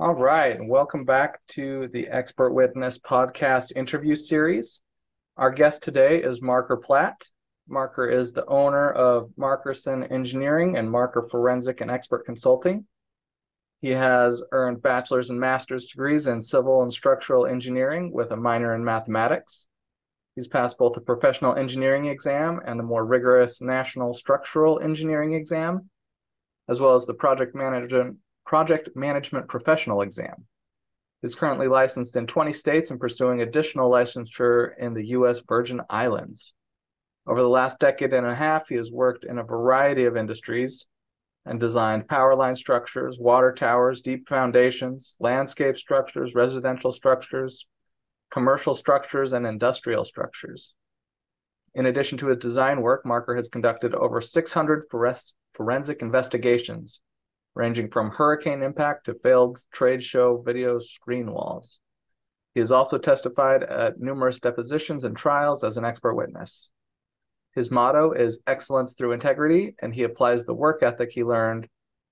All right, and welcome back to the Expert Witness podcast interview series. Our guest today is Marcor Platt. Marcor is the owner of Markerson Engineering and Marcor Forensic and Expert Consulting. He has earned bachelor's and master's degrees in civil and structural engineering with a minor in mathematics. He's passed both the professional engineering exam and the more rigorous national structural engineering exam, as well as the project management project management professional exam. He's currently licensed in 20 states and pursuing additional licensure in the U.S. Virgin Islands. Over the last decade and a half, he has worked in a variety of industries and designed power line structures, water towers, deep foundations, landscape structures, residential structures, commercial structures, and industrial structures. In addition to his design work, Marcor has conducted over 600 forensic investigations, ranging from hurricane impact to failed trade show video screen walls. He has also testified at numerous depositions and trials as an expert witness. His motto is excellence through integrity, and he applies the work ethic he learned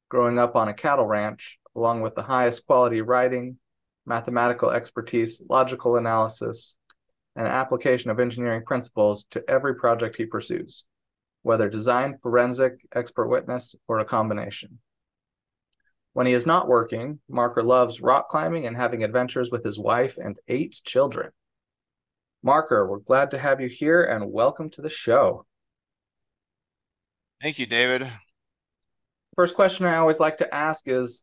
growing up on a cattle ranch, along with the highest quality writing, mathematical expertise, logical analysis, and application of engineering principles to every project he pursues, whether design, forensic, expert witness, or a combination. When he is not working, Marcor loves rock climbing and having adventures with his wife and eight children. Marcor, we're glad to have you here and welcome to the show. Thank you, David. First question I always like to ask is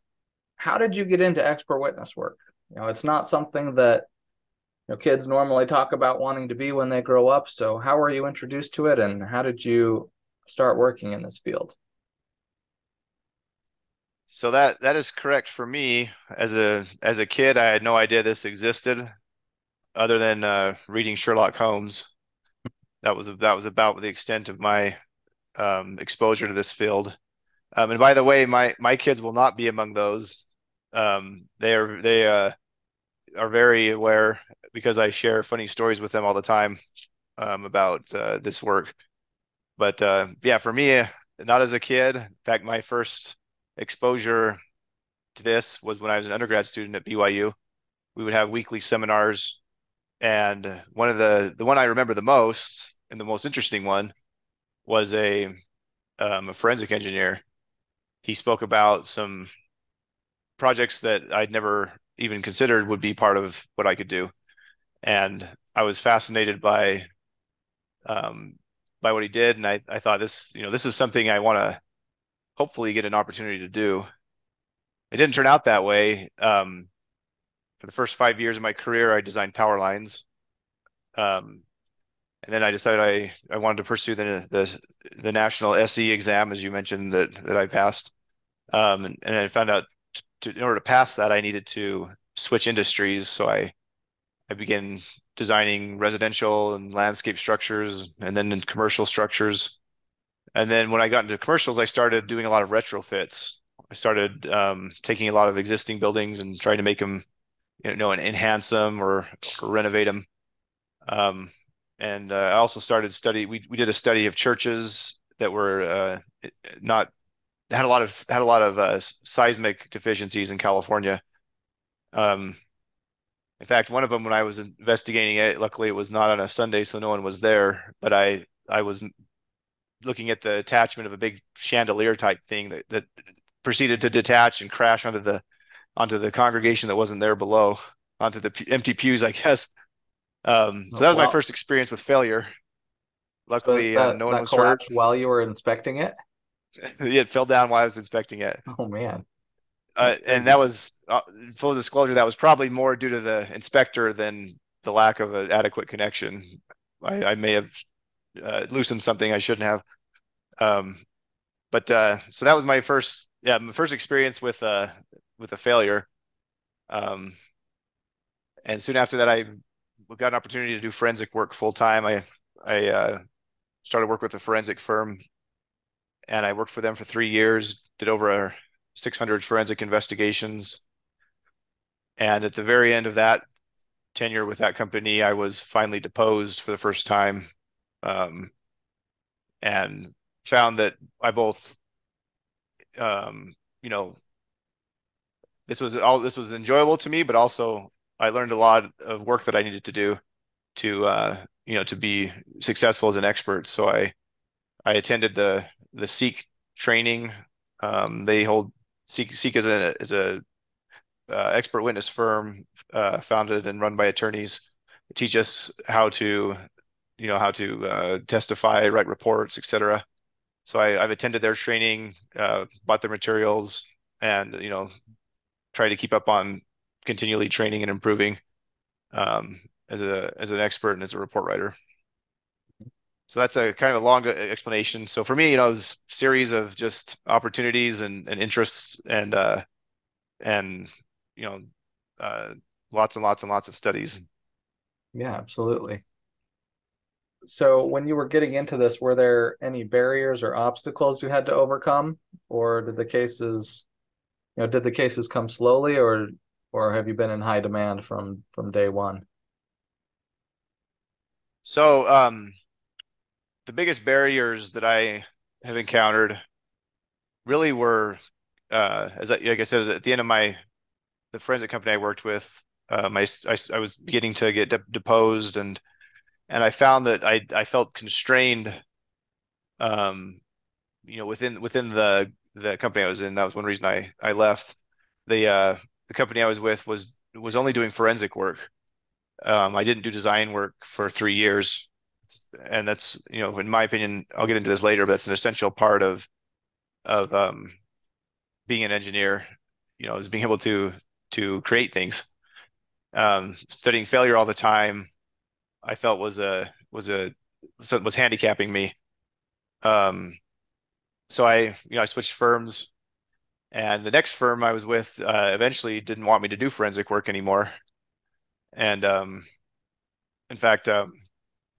how did you get into expert witness work? You know, it's not something that you know kids normally talk about wanting to be when they grow up. So how were you introduced to it and how did you start working in this field? So that that is correct for me. As a as a kid, I had no idea this existed, other than uh, reading Sherlock Holmes. That was that was about the extent of my um, exposure to this field. Um, and by the way, my my kids will not be among those. Um, they are they uh, are very aware because I share funny stories with them all the time um, about uh, this work. But uh, yeah, for me, not as a kid. In fact, my first exposure to this was when I was an undergrad student at BYU. We would have weekly seminars, and one of the the one I remember the most and the most interesting one was a um, a forensic engineer. He spoke about some projects that I'd never even considered would be part of what I could do, and I was fascinated by um, by what he did, and I I thought this you know this is something I want to hopefully get an opportunity to do. It didn't turn out that way. Um, for the first five years of my career, I designed power lines. Um, and then I decided I, I wanted to pursue the, the, the national SE exam, as you mentioned, that, that I passed. Um, and, and I found out to, in order to pass that, I needed to switch industries. So I, I began designing residential and landscape structures and then commercial structures. And then when I got into commercials, I started doing a lot of retrofits. I started um, taking a lot of existing buildings and trying to make them, you know, and enhance them or, or renovate them. Um, and uh, I also started study. We we did a study of churches that were uh, not had a lot of had a lot of uh, seismic deficiencies in California. Um, in fact, one of them when I was investigating it, luckily it was not on a Sunday, so no one was there. But I I was looking at the attachment of a big chandelier type thing that, that proceeded to detach and crash onto the onto the congregation that wasn't there below onto the p- empty pews i guess. Um, so that was my first experience with failure. Luckily so that, uh, no one was hurt while you were inspecting it? It fell down while i was inspecting it. Oh man. Uh, and that was uh, full disclosure that was probably more due to the inspector than the lack of an adequate connection. I, I may have uh, loosened something I shouldn't have. Um, but uh, so that was my first, yeah, my first experience with uh, with a failure. Um, and soon after that, I got an opportunity to do forensic work full time. I I uh, started work with a forensic firm, and I worked for them for three years. Did over 600 forensic investigations, and at the very end of that tenure with that company, I was finally deposed for the first time um, and found that I both, um, you know, this was all this was enjoyable to me, but also I learned a lot of work that I needed to do to uh, you know to be successful as an expert. So I I attended the the SEAK training. Um, they hold SEAK SEAK is a is a uh, expert witness firm uh, founded and run by attorneys. Teach us how to you know how to uh, testify, write reports, etc. So I, have attended their training, uh, bought their materials, and you know try to keep up on continually training and improving um, as a as an expert and as a report writer. So that's a kind of a long explanation. So for me, you know, it was a series of just opportunities and, and interests and uh, and you know, uh, lots and lots and lots of studies. Yeah, absolutely. So when you were getting into this, were there any barriers or obstacles you had to overcome, or did the cases, you know, did the cases come slowly, or or have you been in high demand from from day one? So um, the biggest barriers that I have encountered really were, uh, as I, like I said, at the end of my the forensic company I worked with, um, I, I, I was beginning to get de deposed and and I found that I I felt constrained um you know within within the the company I was in. That was one reason I I left. The uh the company I was with was was only doing forensic work. Um I didn't do design work for 3 years. And that's you know in my opinion I'll get into this later but that's an essential part of of um being an engineer you know is being able to to create things. Um studying failure all the time I felt was a was a was handicapping me. Um, so I you know I switched firms, and the next firm I was with uh, eventually didn't want me to do forensic work anymore, and um, in fact, um,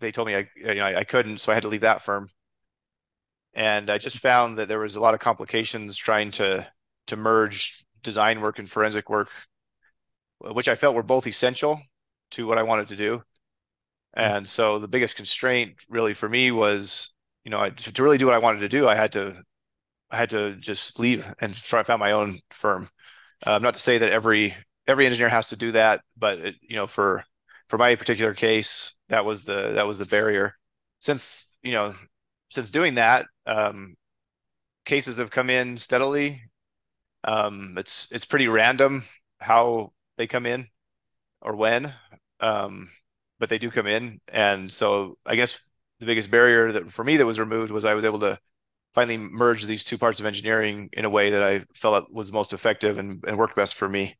they told me I you know I, I couldn't, so I had to leave that firm. And I just found that there was a lot of complications trying to to merge design work and forensic work, which I felt were both essential to what I wanted to do and so the biggest constraint really for me was, you know, to, to really do what I wanted to do, I had to, I had to just leave and try to find my own firm. Um, not to say that every every engineer has to do that, but it, you know, for for my particular case, that was the that was the barrier. Since you know, since doing that, um, cases have come in steadily. Um, it's it's pretty random how they come in or when. Um, but they do come in. And so I guess the biggest barrier that for me that was removed was I was able to finally merge these two parts of engineering in a way that I felt was most effective and, and worked best for me.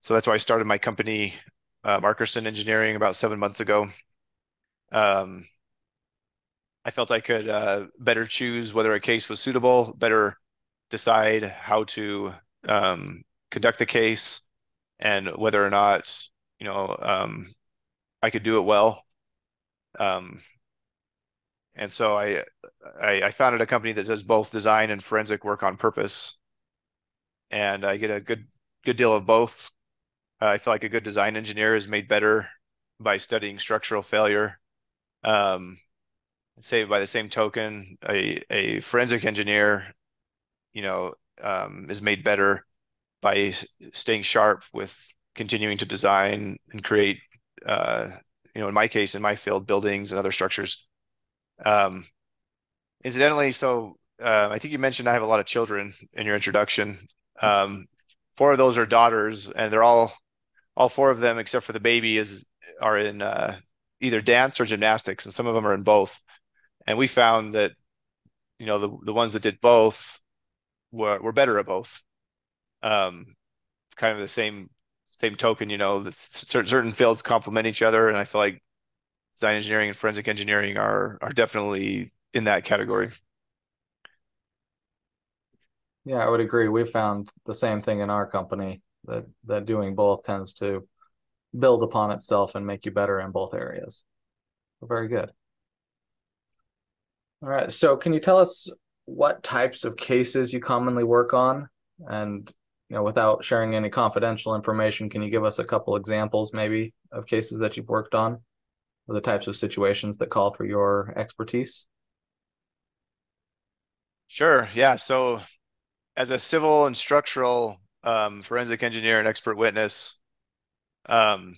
So that's why I started my company, uh, Markerson Engineering, about seven months ago. Um, I felt I could uh, better choose whether a case was suitable, better decide how to um, conduct the case, and whether or not you know um, I could do it well. Um, and so I, I, I founded a company that does both design and forensic work on purpose, and I get a good good deal of both. Uh, I feel like a good design engineer is made better by studying structural failure. Um, say by the same token, a a forensic engineer, you know, um, is made better by staying sharp with continuing to design and create uh, you know, in my case, in my field, buildings and other structures. Um, incidentally, so uh, I think you mentioned I have a lot of children in your introduction. Um, four of those are daughters, and they're all all four of them, except for the baby, is are in uh, either dance or gymnastics, and some of them are in both. And we found that you know the the ones that did both were were better at both. Um, kind of the same same token, you know, certain fields complement each other, and I feel like design engineering and forensic engineering are are definitely in that category. Yeah, I would agree. We found the same thing in our company that that doing both tends to build upon itself and make you better in both areas. Very good. All right. So can you tell us what types of cases you commonly work on and you know, without sharing any confidential information, can you give us a couple examples maybe of cases that you've worked on or the types of situations that call for your expertise? Sure. Yeah. So as a civil and structural um, forensic engineer and expert witness. Um,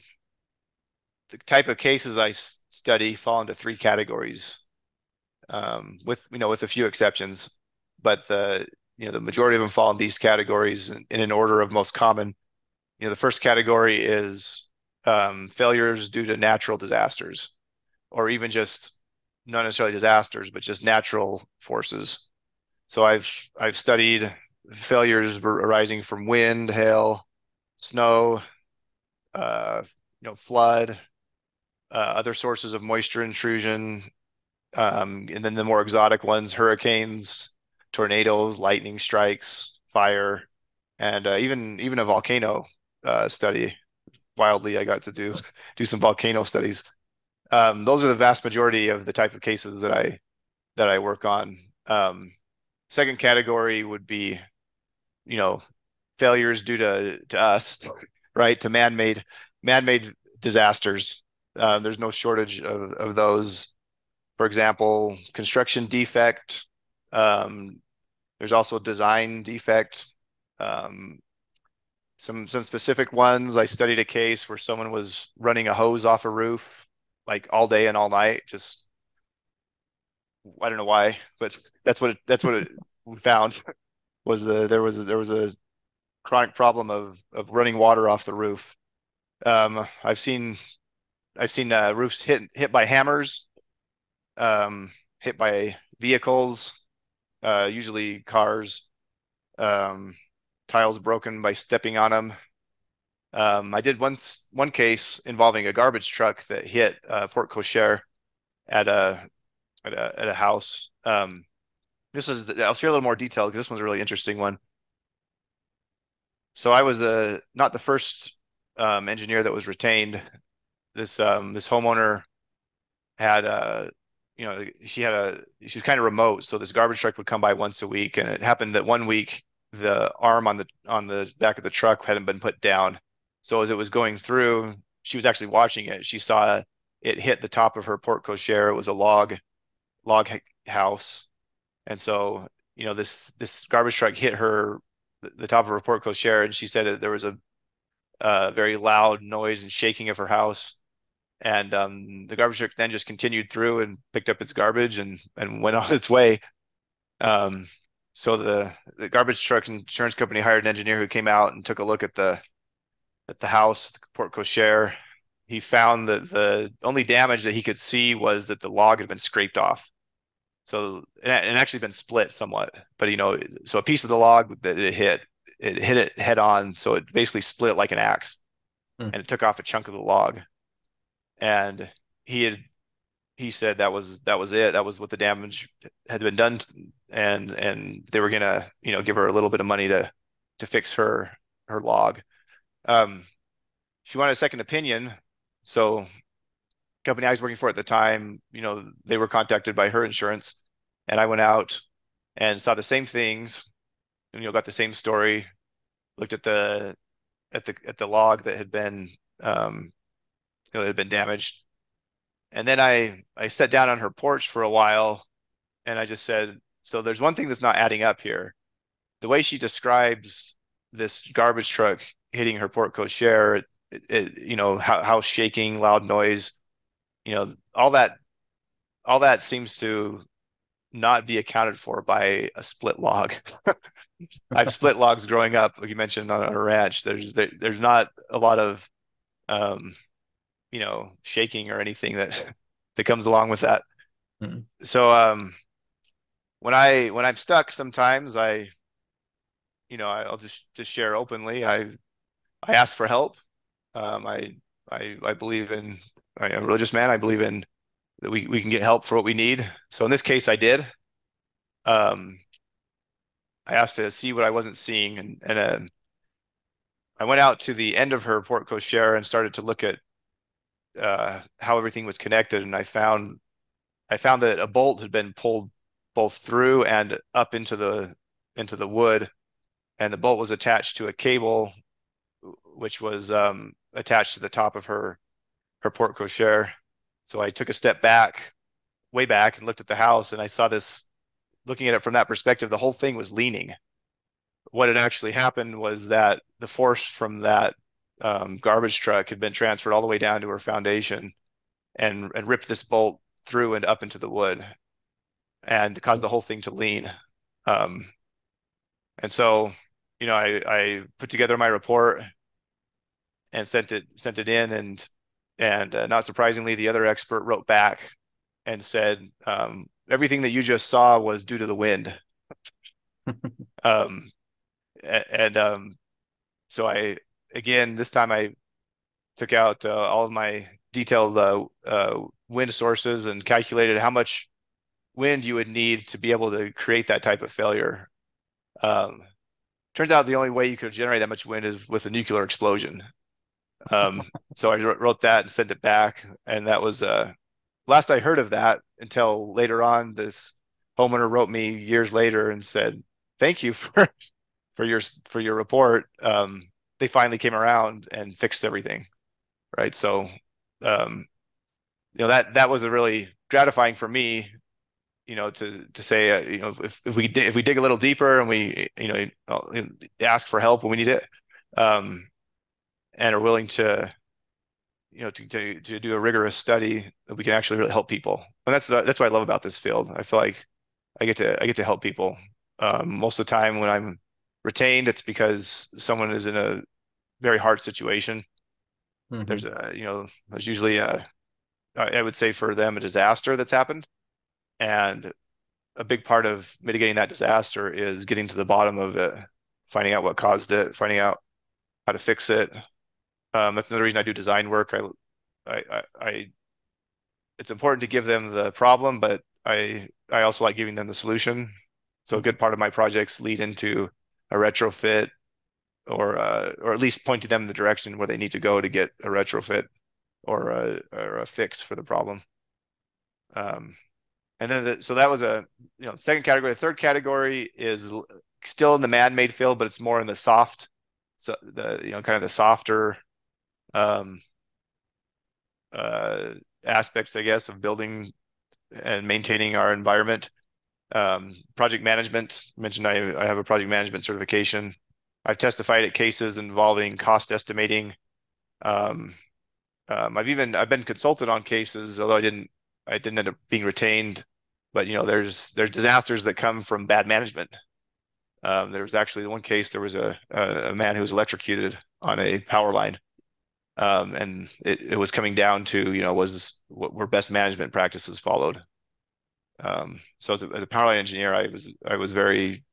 the type of cases I study fall into three categories, um, with you know with a few exceptions, but the you know the majority of them fall in these categories in, in an order of most common. You know, the first category is um, failures due to natural disasters, or even just not necessarily disasters, but just natural forces. So I've I've studied failures arising from wind, hail, snow, uh, you know, flood, uh, other sources of moisture intrusion, um, and then the more exotic ones: hurricanes, tornadoes, lightning strikes, fire, and uh, even even a volcano uh, study. Wildly, I got to do do some volcano studies. Um, those are the vast majority of the type of cases that I that I work on. Um, second category would be you know failures due to to us right to man-made man-made disasters uh, there's no shortage of, of those for example construction defect um, there's also design defect um, some some specific ones i studied a case where someone was running a hose off a roof like all day and all night just i don't know why but that's what it, that's what it, we found was the there was there was a chronic problem of of running water off the roof. Um, I've seen I've seen uh, roofs hit hit by hammers, um, hit by vehicles, uh, usually cars, um, tiles broken by stepping on them. Um, I did once one case involving a garbage truck that hit uh, porte cochere at a at a at a house. Um, this is I'll share a little more detail because this one's a really interesting one. So I was a not the first um, engineer that was retained. This um, this homeowner had a you know she had a she was kind of remote, so this garbage truck would come by once a week, and it happened that one week the arm on the on the back of the truck hadn't been put down. So as it was going through, she was actually watching it. She saw it hit the top of her porte cochere. It was a log log house and so, you know, this this garbage truck hit her the top of her porte cochere, and she said that there was a, very loud noise and shaking of her house. And um, the garbage truck then just continued through and picked up its garbage and and went on its way. Um, so the the garbage truck insurance company hired an engineer who came out and took a look at the at the house, the porte cochere. He found that the only damage that he could see was that the log had been scraped off. So it, it actually been split somewhat, but you know, so a piece of the log that it hit, it hit it head on. So it basically split it like an axe hmm. and it took off a chunk of the log. And he had, he said that was, that was it. That was what the damage had been done. And, and they were to, you know, give her a little bit of money to, to fix her, her log. Um, she wanted a second opinion. So company I was working for at the time, you know, they were contacted by her insurance, and I went out and saw the same things, and you know, got the same story. Looked at the at the at the log that had been um, you know, that had been damaged, and then I I sat down on her porch for a while, and I just said, so there's one thing that's not adding up here. The way she describes this garbage truck hitting her porte cochere, it, it, you know, how, how shaking, loud noise you know all that all that seems to not be accounted for by a split log. I've split logs growing up, like you mentioned on a ranch. There's there, there's not a lot of um, you know, shaking or anything that that comes along with that. Mm-hmm. So um when I when I'm stuck sometimes I you know, I'll just just share openly. I I ask for help. Um I I I believe in I'm a religious man. I believe in that we, we can get help for what we need. So in this case, I did. Um, I asked to see what I wasn't seeing, and and uh, I went out to the end of her porte cochere and started to look at uh, how everything was connected, and I found I found that a bolt had been pulled both through and up into the into the wood, and the bolt was attached to a cable, which was um, attached to the top of her her porte cochere. So I took a step back, way back, and looked at the house, and I saw this. Looking at it from that perspective, the whole thing was leaning, what had actually happened was that the force from that um, garbage truck had been transferred all the way down to her foundation and and ripped this bolt through and up into the wood and caused the whole thing to lean. Um, and so, you know, I, I put together my report and sent it sent it in, and and uh, not surprisingly, the other expert wrote back and said um, everything that you just saw was due to the wind. um, and, and um, so I again this time I took out uh, all of my detailed uh, uh, wind sources and calculated how much wind you would need to be able to create that type of failure. Um, turns out the only way you could generate that much wind is with a nuclear explosion. Um, so I wrote that and sent it back, and that was uh, last I heard of that until later on. This homeowner wrote me years later and said, "Thank you for for your for your report." Um, they finally came around and fixed everything, right? So, um, you know that that was a really gratifying for me you know, to to say, uh, you know, if if we if we dig a little deeper and we, you know, uh, ask for help when we need it, um, and are willing to, you know, to to to do a rigorous study, that we can actually really help people. And that's that's what I love about this field. I feel like I get to I get to help people. Um, most of the time when I'm retained, it's because someone is in a very hard situation. Mm-hmm. There's a, you know, there's usually a, I would say for them a disaster that's happened and a big part of mitigating that disaster is getting to the bottom of it, finding out what caused it, finding out how to fix it. Um, that's another reason I do design work. I, I, I, it's important to give them the problem, but I, I also like giving them the solution. So a good part of my projects lead into a retrofit, or uh, or at least pointing them in the direction where they need to go to get a retrofit or a or a fix for the problem. Um, and then the, so that was a you know second category. The third category is still in the man-made field, but it's more in the soft, so the you know kind of the softer um, uh, aspects, I guess, of building and maintaining our environment. Um, project management mentioned I, I have a project management certification. I've testified at cases involving cost estimating. Um, um, I've even I've been consulted on cases, although I didn't I didn't end up being retained, but you know, there's there's disasters that come from bad management. Um, there was actually one case. There was a, a, a man who was electrocuted on a power line, um, and it, it was coming down to you know was what were best management practices followed. Um, so as a, as a, power line engineer, I was I was very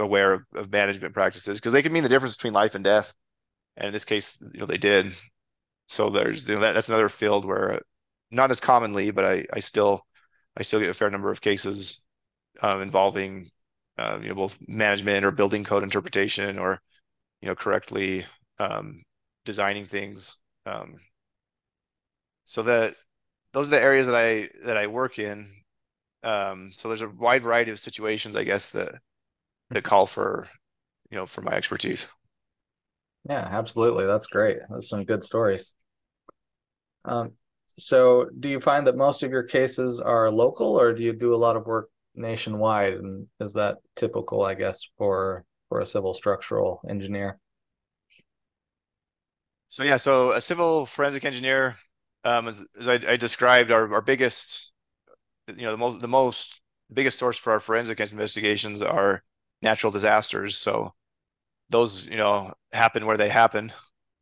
aware of, of management practices because they can mean the difference between life and death, and in this case, you know they did. So there's you know that, that's another field where not as commonly, but I I still I still get a fair number of cases um, involving uh, you know both management or building code interpretation or you know correctly um, designing things. Um, so that those are the areas that I that I work in. Um, so there's a wide variety of situations, I guess that that call for you know for my expertise. Yeah, absolutely. That's great. That's some good stories. Um, so do you find that most of your cases are local or do you do a lot of work nationwide? And is that typical, I guess, for for a civil structural engineer? So yeah, so a civil forensic engineer, um, as, as I, I, described, our, our biggest, you know, the most the most biggest source for our forensic investigations are natural disasters. So those, you know, happen where they happen.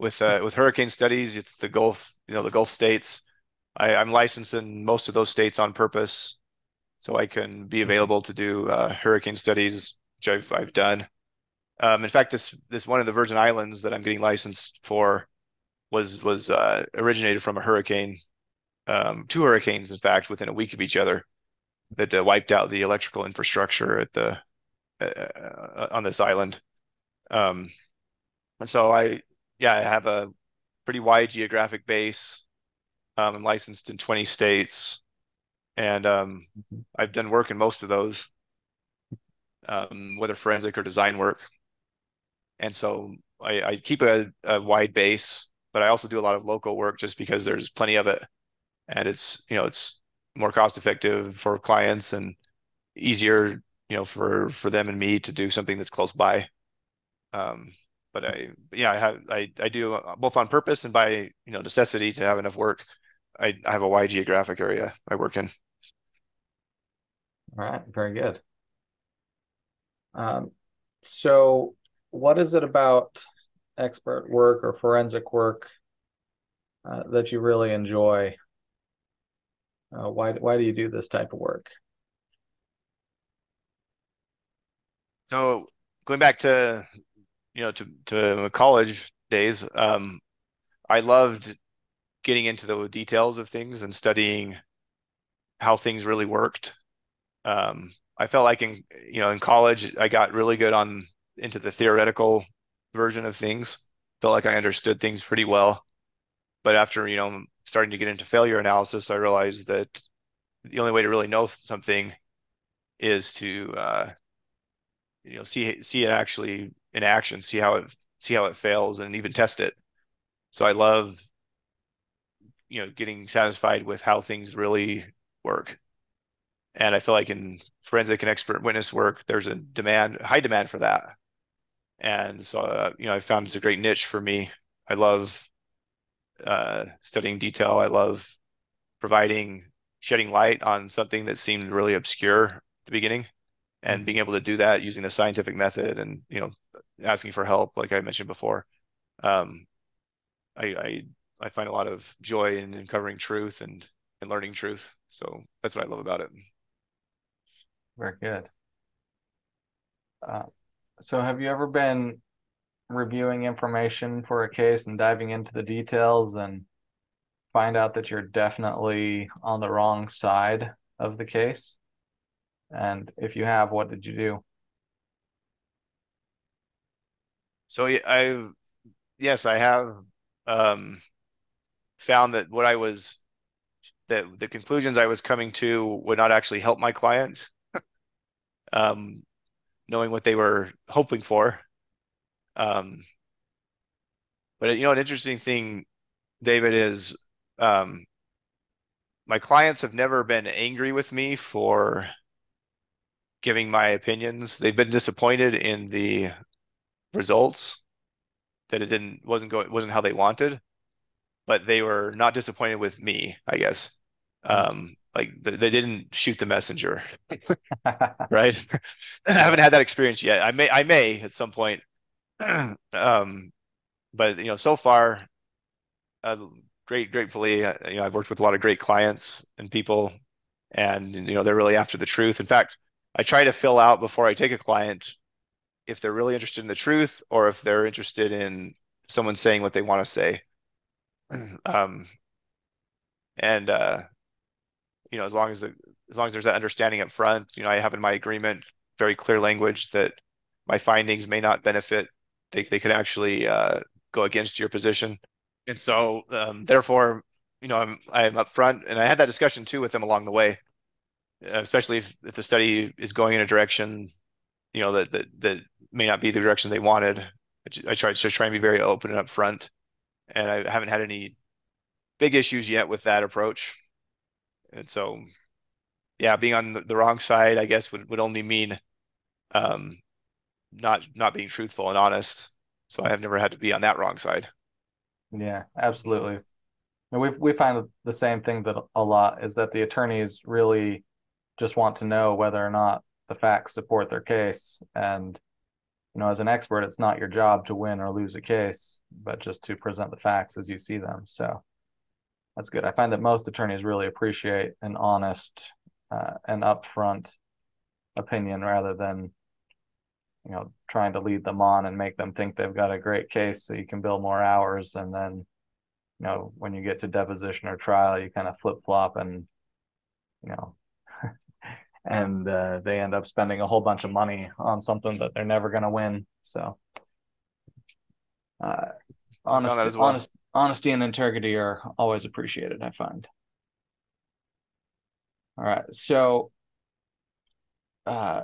With uh, with hurricane studies, it's the Gulf, you know, the Gulf states. I, I'm licensed in most of those states on purpose, so I can be mm-hmm. available to do uh, hurricane studies, which I've I've done. Um, in fact, this this one of the Virgin Islands that I'm getting licensed for was was uh, originated from a hurricane, um, two hurricanes, in fact, within a week of each other, that uh, wiped out the electrical infrastructure at the uh, uh on this island. Um, and so I, yeah, I have a pretty wide geographic base. Um, I'm licensed in 20 states, and um. I've done work in most of those, um, whether forensic or design work. And so I, I keep a, a, wide base, but I also do a lot of local work just because there's plenty of it, and it's you know it's more cost effective for clients and easier you know for for them and me to do something that's close by. Um, but I, yeah, I have, I, I do both on purpose and by, you know, necessity to have enough work. I, I have a wide geographic area I work in. All right, very good. Um, so what is it about expert work or forensic work uh, that you really enjoy? Uh, why why do you do this type of work? So going back to you know to to college days, um, I loved getting into the details of things and studying how things really worked. Um, I felt like in you know in college I got really good on into the theoretical version of things. Felt like I understood things pretty well. But after, you know, starting to get into failure analysis, I realized that the only way to really know something is to uh, you know see see it actually in action, see how it see how it fails, and even test it. So I love you know getting satisfied with how things really work. And I feel like in forensic and expert witness work, there's a demand, high demand for that. And so, uh, you know, I found it's a great niche for me. I love uh, studying detail. I love providing, shedding light on something that seemed really obscure at the beginning and being able to do that using the scientific method and, you know, asking for help, like I mentioned before. Um, I, I, I find a lot of joy in uncovering truth and, and learning truth. So that's what I love about it. Very good. Uh, so have you ever been reviewing information for a case and diving into the details and find out that you're definitely on the wrong side of the case? And if you have, what did you do? So I've yes, I have um, found that what I was that the conclusions I was coming to would not actually help my client. um, knowing what they were hoping for. Um, but you know, an interesting thing, David, is um, my clients have never been angry with me for giving my opinions. They've been disappointed in the results that it didn't wasn't going wasn't how they wanted, but they were not disappointed with me, I guess. Mm-hmm. Um, like they didn't shoot the messenger right i haven't had that experience yet i may i may at some point um but you know so far uh, great gratefully uh, you know i've worked with a lot of great clients and people and you know they're really after the truth in fact i try to fill out before i take a client if they're really interested in the truth or if they're interested in someone saying what they want to say. Um and uh you know, as long as the as long as there's that understanding up front, you know, I have in my agreement very clear language that my findings may not benefit. They they could actually uh, go against your position, and so um, therefore, you know, I'm I'm upfront, and I had that discussion too with them along the way, especially if, if the study is going in a direction, you know, that that that may not be the direction they wanted. I try to try and be very open and upfront, and I haven't had any big issues yet with that approach. And so, yeah, being on the, the wrong side, I guess, would, would only mean um, not not being truthful and honest. So I have never had to be on that wrong side. Yeah, absolutely. And we we find the same thing that a lot is that the attorneys really just want to know whether or not the facts support their case. And you know, as an expert, it's not your job to win or lose a case, but just to present the facts as you see them. So that's good. I find that most attorneys really appreciate an honest uh, and upfront opinion rather than you know trying to lead them on and make them think they've got a great case so you can bill more hours and then you know when you get to deposition or trial you kind of flip flop and you know and uh, they end up spending a whole bunch of money on something that they're never going to win so uh, honest, well. honest honesty and integrity are always appreciated, I find. All right. So uh,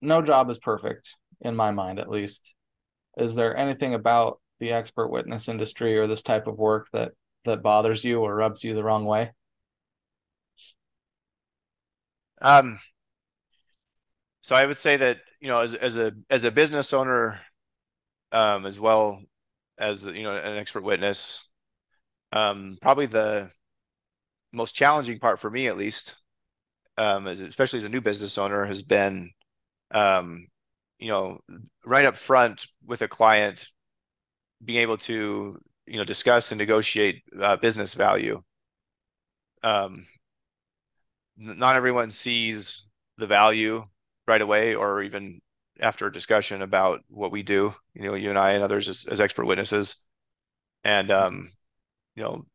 no job is perfect in my mind, at least. Is there anything about the expert witness industry or this type of work that that bothers you or rubs you the wrong way? Um, so I would say that you know, as as a as a business owner, um, as well as you know an expert witness. Um, probably the most challenging part for me, at least, um, as, especially as a new business owner, has been, um, you know, right up front with a client, being able to you know discuss and negotiate uh, business value. Um, not everyone sees the value right away, or even after a discussion about what we do. You know, you and I and others as, as expert witnesses, and um, you know,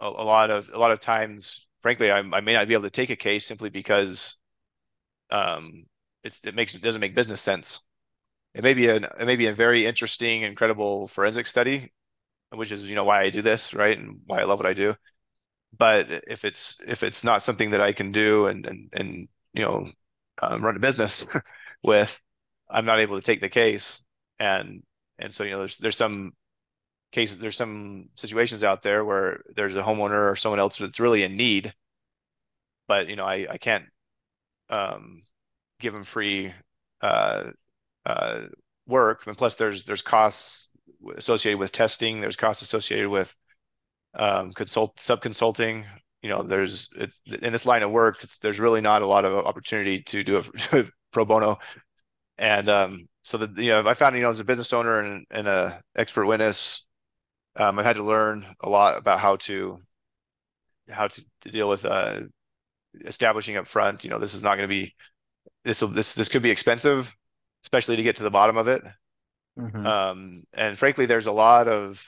a, a lot of a lot of times, frankly, I, I may not be able to take a case simply because um, it's it makes it doesn't make business sense. It may be an it may be a very interesting, incredible forensic study, which is you know why I do this, right, and why I love what I do. But if it's if it's not something that I can do and and and you know um, run a business with, I'm not able to take the case, and and so you know there's there's some cases there's some situations out there where there's a homeowner or someone else that's really in need, but you know I I can't um, give them free uh, uh, work, and plus there's there's costs associated with testing, there's costs associated with um, consult sub consulting. You know, there's it's in this line of work, there's really not a lot of opportunity to do a pro bono, and um, so that you know, I found you know as a business owner and, and a expert witness, um, I've had to learn a lot about how to how to, to deal with uh, establishing up front. You know, this is not going to be this will this this could be expensive, especially to get to the bottom of it. Mm-hmm. Um, and frankly, there's a lot of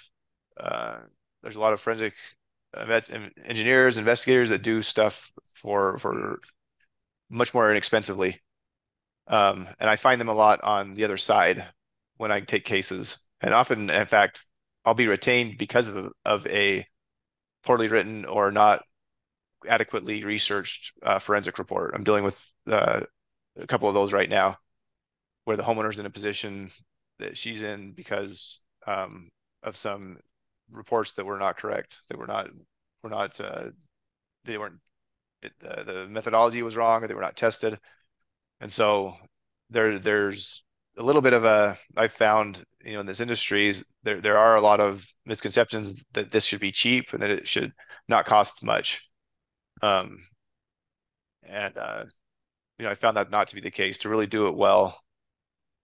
uh, there's a lot of forensic engineers, investigators that do stuff for for much more inexpensively. Um, and I find them a lot on the other side when I take cases. And often, in fact, I'll be retained because of of a poorly written or not adequately researched uh, forensic report. I'm dealing with uh, a couple of those right now, where the homeowner's in a position that she's in because um, of some reports that were not correct. They were not were not uh, they weren't uh, the methodology was wrong or they were not tested, and so there there's a little bit of a I found you know in this industry there there are a lot of misconceptions that this should be cheap and that it should not cost much, um, and uh, you know I found that not to be the case. To really do it well,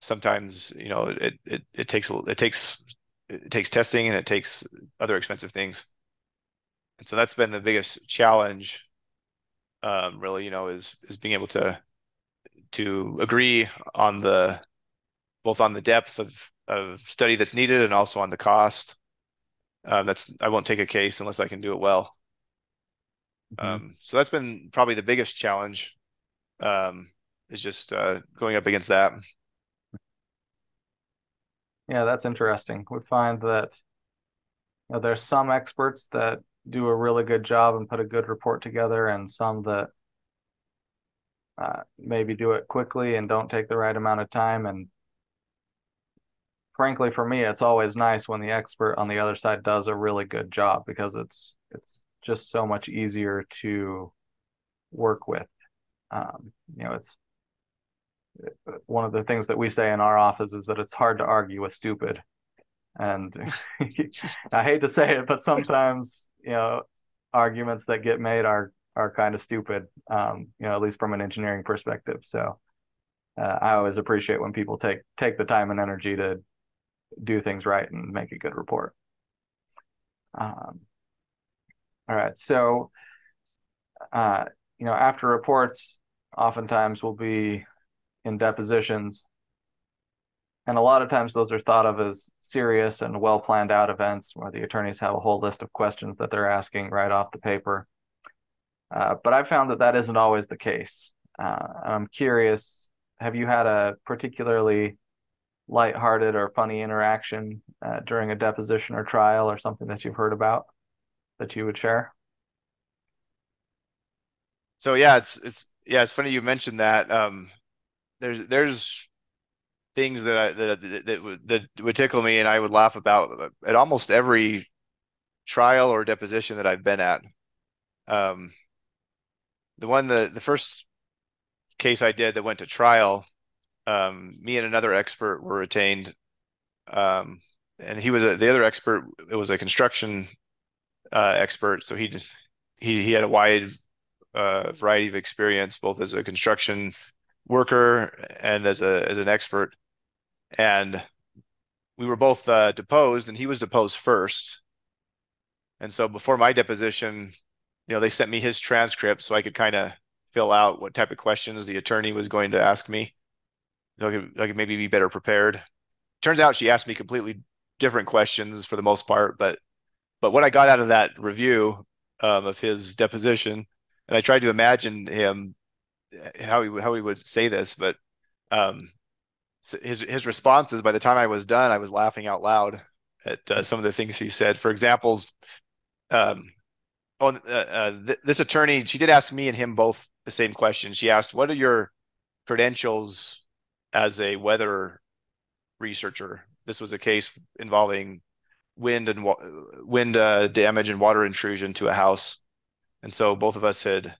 sometimes you know it it it takes it takes it takes testing and it takes other expensive things. And so that's been the biggest challenge, um, really, you know, is is being able to to agree on the both on the depth of of study that's needed and also on the cost. Um, that's I won't take a case unless I can do it well. Mm-hmm. Um, so that's been probably the biggest challenge. Um, is just uh, going up against that. Yeah, that's interesting. We find that you know, there's some experts that do a really good job and put a good report together, and some that uh, maybe do it quickly and don't take the right amount of time. And frankly, for me, it's always nice when the expert on the other side does a really good job because it's it's just so much easier to work with. Um, you know, it's one of the things that we say in our office is that it's hard to argue with stupid. And I hate to say it, but sometimes, you know, arguments that get made are are kind of stupid, um, you know, at least from an engineering perspective. So uh, I always appreciate when people take take the time and energy to do things right and make a good report. Um, all right, so uh, you know, after reports, oftentimes will be in depositions. And a lot of times those are thought of as serious and well planned out events where the attorneys have a whole list of questions that they're asking right off the paper. Uh, but I've found that that isn't always the case. Uh, I'm curious, have you had a particularly lighthearted or funny interaction uh, during a deposition or trial or something that you've heard about that you would share? So yeah, it's it's yeah, it's funny you mentioned that. Um, there's there's things that I that that would that would tickle me and I would laugh about at almost every trial or deposition that I've been at. Um, the one the the first case I did that went to trial, um, me and another expert were retained Um, and he was a, the other expert. It was a construction uh, expert, so he he he had a wide uh, variety of experience, both as a construction worker and as a as an expert. And we were both uh, deposed, and he was deposed first. And so before my deposition, you know, they sent me his transcript so I could kind of fill out what type of questions the attorney was going to ask me. So I could, I could maybe be better prepared. Turns out she asked me completely different questions for the most part, but but what I got out of that review um, of his deposition, and I tried to imagine him how he how he would say this, but um, his his responses by the time I was done, I was laughing out loud at uh, some of the things he said. For examples, um, oh, uh, uh, th- this attorney, she did ask me and him both the same question. She asked, "What are your credentials as a weather researcher?" This was a case involving wind and wa- wind uh, damage and water intrusion to a house, and so both of us had,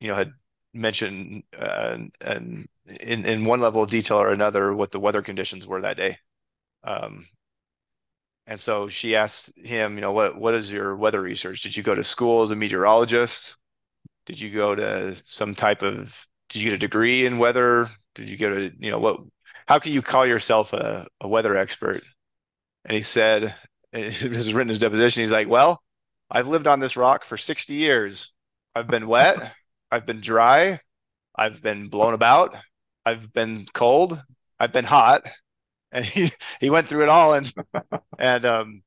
you know, had mentioned uh, and in in one level of detail or another what the weather conditions were that day. Um, and so she asked him, you know, what what is your weather research? Did you go to school as a meteorologist? Did you go to some type of did you get a degree in weather? Did you go to, you know, what how can you call yourself a, a weather expert? And he said, this is written in his deposition, he's like, Well, I've lived on this rock for 60 years. I've been wet, I've been dry, I've been blown about, I've been cold, I've been hot, and he he went through it all, and and um,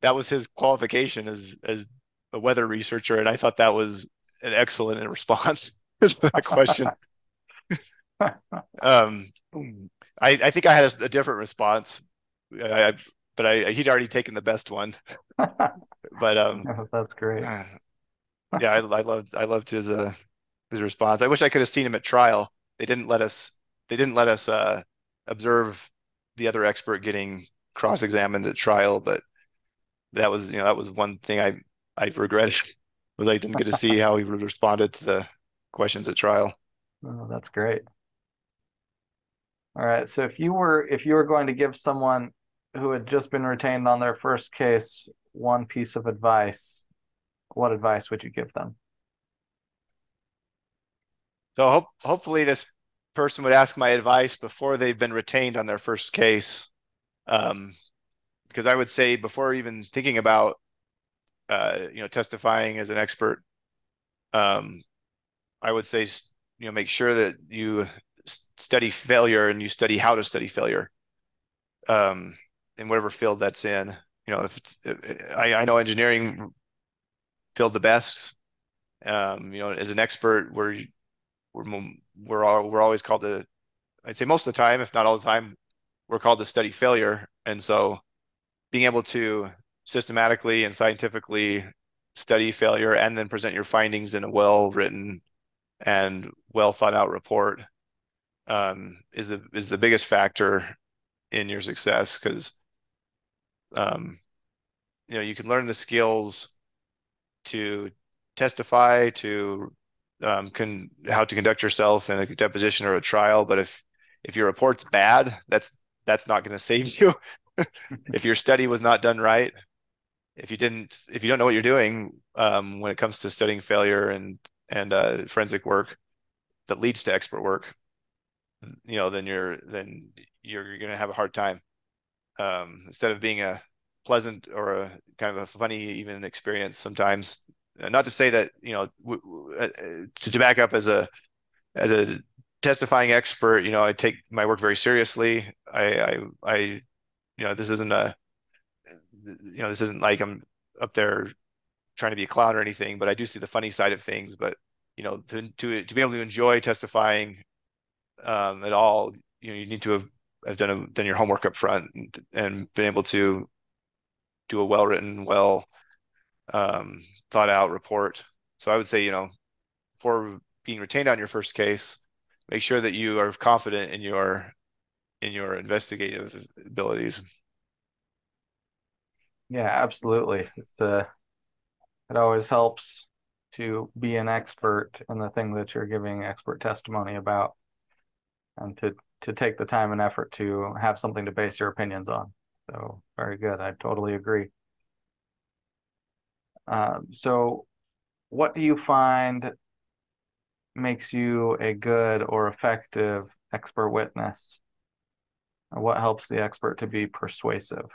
that was his qualification as as a weather researcher, and I thought that was an excellent response to that question. um, I I think I had a, a different response, I, I, but I he'd already taken the best one. but um, that's great. yeah, I I loved I loved his uh his response. I wish I could have seen him at trial. They didn't let us they didn't let us uh observe the other expert getting cross-examined at trial, but that was you know that was one thing I I regretted was I didn't get to see how he responded to the questions at trial. Oh, that's great. All right, so if you were if you were going to give someone who had just been retained on their first case one piece of advice, what advice would you give them? So hope, hopefully this person would ask my advice before they've been retained on their first case. Um, because I would say before even thinking about, uh, you know, testifying as an expert, um, I would say, you know, make sure that you study failure and you study how to study failure, um, in whatever field that's in. You know, if it's, I, I know engineering field the best. Um, you know, as an expert, we're we're we're all, we're always called to I'd say most of the time, if not all the time, we're called to study failure. And so being able to systematically and scientifically study failure and then present your findings in a well written and well thought out report um, is the is the biggest factor in your success because um, you know you can learn the skills to testify to um, can how to conduct yourself in a deposition or a trial. But if if your report's bad, that's that's not going to save you. if your study was not done right, if you didn't, if you don't know what you're doing um, when it comes to studying failure and and uh, forensic work that leads to expert work, you know, then you're then you're, you're going to have a hard time. Um, instead of being a pleasant or a kind of a funny even experience, sometimes not to say that you know uh, to, to back up as a as a testifying expert you know i take my work very seriously. I i i you know this isn't a you know this isn't like i'm up there trying to be a clown or anything but i do see the funny side of things. But you know to to, to be able to enjoy testifying um, at all you know you need to have, have done a, done your homework up front and, and been able to do a well written well um, thought out report. So I would say, you know, for being retained on your first case, make sure that you are confident in your in your investigative abilities. Yeah, absolutely. Uh, it always helps to be an expert in the thing that you're giving expert testimony about and to to take the time and effort to have something to base your opinions on. So very good. I totally agree. Uh, so what do you find makes you a good or effective expert witness? What helps the expert to be persuasive?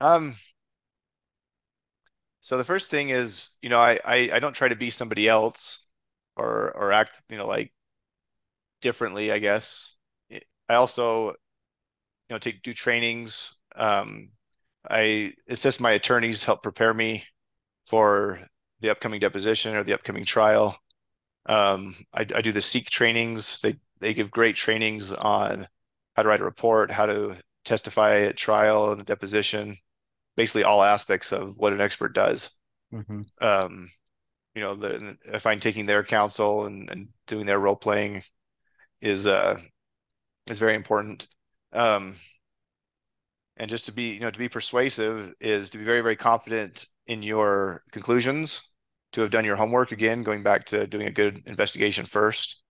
Um, so the first thing is, you know, I, I I don't try to be somebody else or or act, you know, like differently, I guess. I also, you know, take do trainings. Um, I it's just my attorneys help prepare me for the upcoming deposition or the upcoming trial. Um, I, I do the SEAK trainings. They they give great trainings on how to write a report, how to testify at trial and a deposition, basically all aspects of what an expert does. Mm-hmm. Um, you know, the, I find taking their counsel and, and doing their role playing is uh is very important. Um, and just to be, you know, to be persuasive is to be very, very confident in your conclusions, to have done your homework again, going back to doing a good investigation first.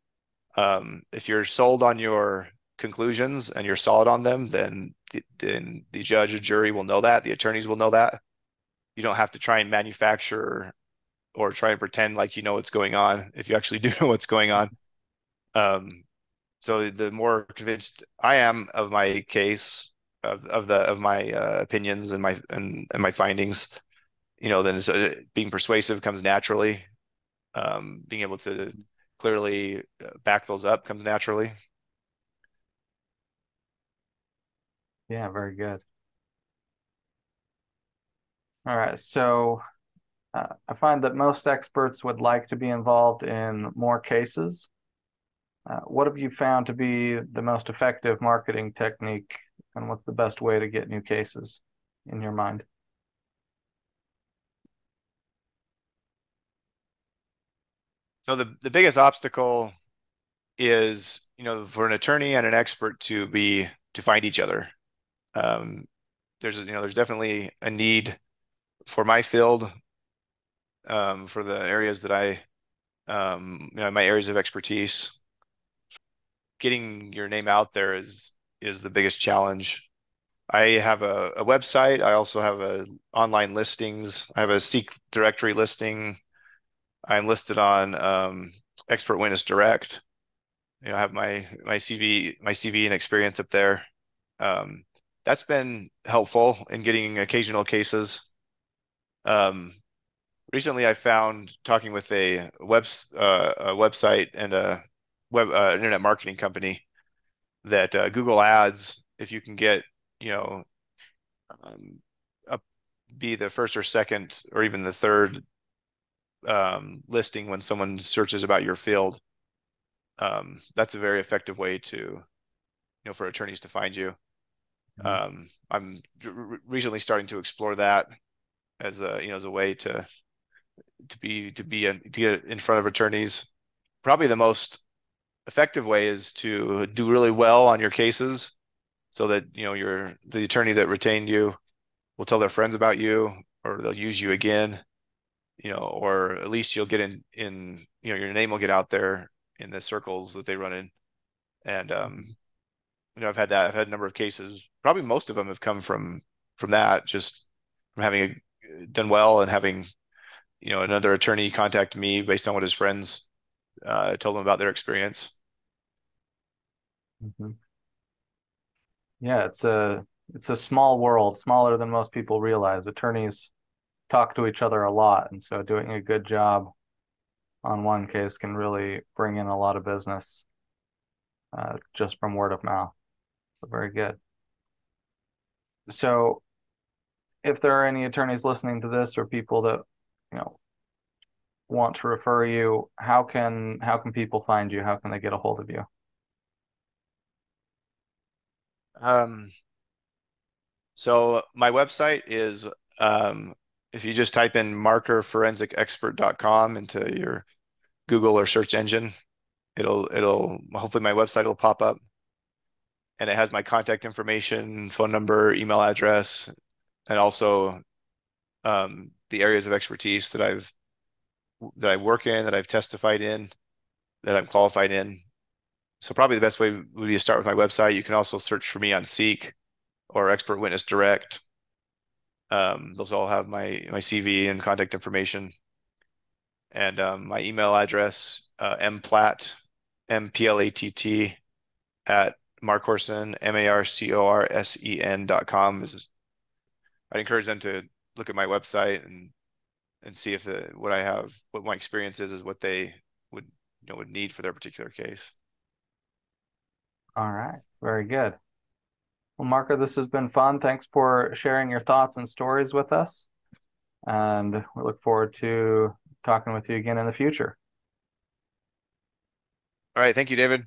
Um, if you're sold on your conclusions and you're solid on them, then the, then the judge or jury will know that, the attorneys will know that. You don't have to try and manufacture or try and pretend like you know what's going on if you actually do know what's going on. Um, so the more convinced I am of my case, of of the of my uh, opinions and my and, and my findings, you know, then uh, being persuasive comes naturally. Um, being able to clearly uh, back those up comes naturally. Yeah, very good. All right, so uh, I find that most experts would like to be involved in more cases. Uh, what have you found to be the most effective marketing technique, and what's the best way to get new cases in your mind? So the the biggest obstacle is, you know, for an attorney and an expert to be to find each other. Um, there's you know there's definitely a need for my field um, for the areas that I um, you know my areas of expertise getting your name out there is is the biggest challenge. I have a, a website. I also have a online listings. I have a SEAK directory listing. I'm listed on um, expert witness direct. You know I have my my CV my CV and experience up there. Um, that's been helpful in getting occasional cases. Um, recently, I found talking with a web uh, a website and a web uh, internet marketing company that uh, Google Ads, if you can get you know um, up, be the first or second or even the third um, listing when someone searches about your field, um, that's a very effective way to you know for attorneys to find you. Mm-hmm. Um, I'm recently starting to explore that as a you know as a way to to be to be a, to get in front of attorneys. Probably the most effective way is to do really well on your cases, so that you know your the attorney that retained you will tell their friends about you, or they'll use you again, you know, or at least you'll get in in you know your name will get out there in the circles that they run in, and um, you know, I've had that. I've had a number of cases. Probably most of them have come from from that, just from having a, done well and having, you know, another attorney contact me based on what his friends uh, told them about their experience. Mm-hmm. Yeah, it's a it's a small world, smaller than most people realize. Attorneys talk to each other a lot, and so doing a good job on one case can really bring in a lot of business uh, just from word of mouth. So Very good. So if there are any attorneys listening to this or people that, you know, want to refer you, how can how can people find you? How can they get a hold of you? Um, so my website is um, if you just type in marcorforensicexpert.com into your Google or search engine, it'll it'll hopefully my website will pop up and it has my contact information, phone number, email address, and also um, the areas of expertise that I've that I work in, that I've testified in, that I'm qualified in. So probably the best way would be to start with my website. You can also search for me on SEAK or Expert Witness Direct. Um, those all have my my CV and contact information, and um, my email address uh, mplatt m p l a t t at marcorsen m a r c o r s e n dot com. I'd encourage them to look at my website and and see if the what I have, what my experience is, is what they would you know would need for their particular case. All right, very good. Well, Marcor, this has been fun. Thanks for sharing your thoughts and stories with us. And we look forward to talking with you again in the future. All right. Thank you, David.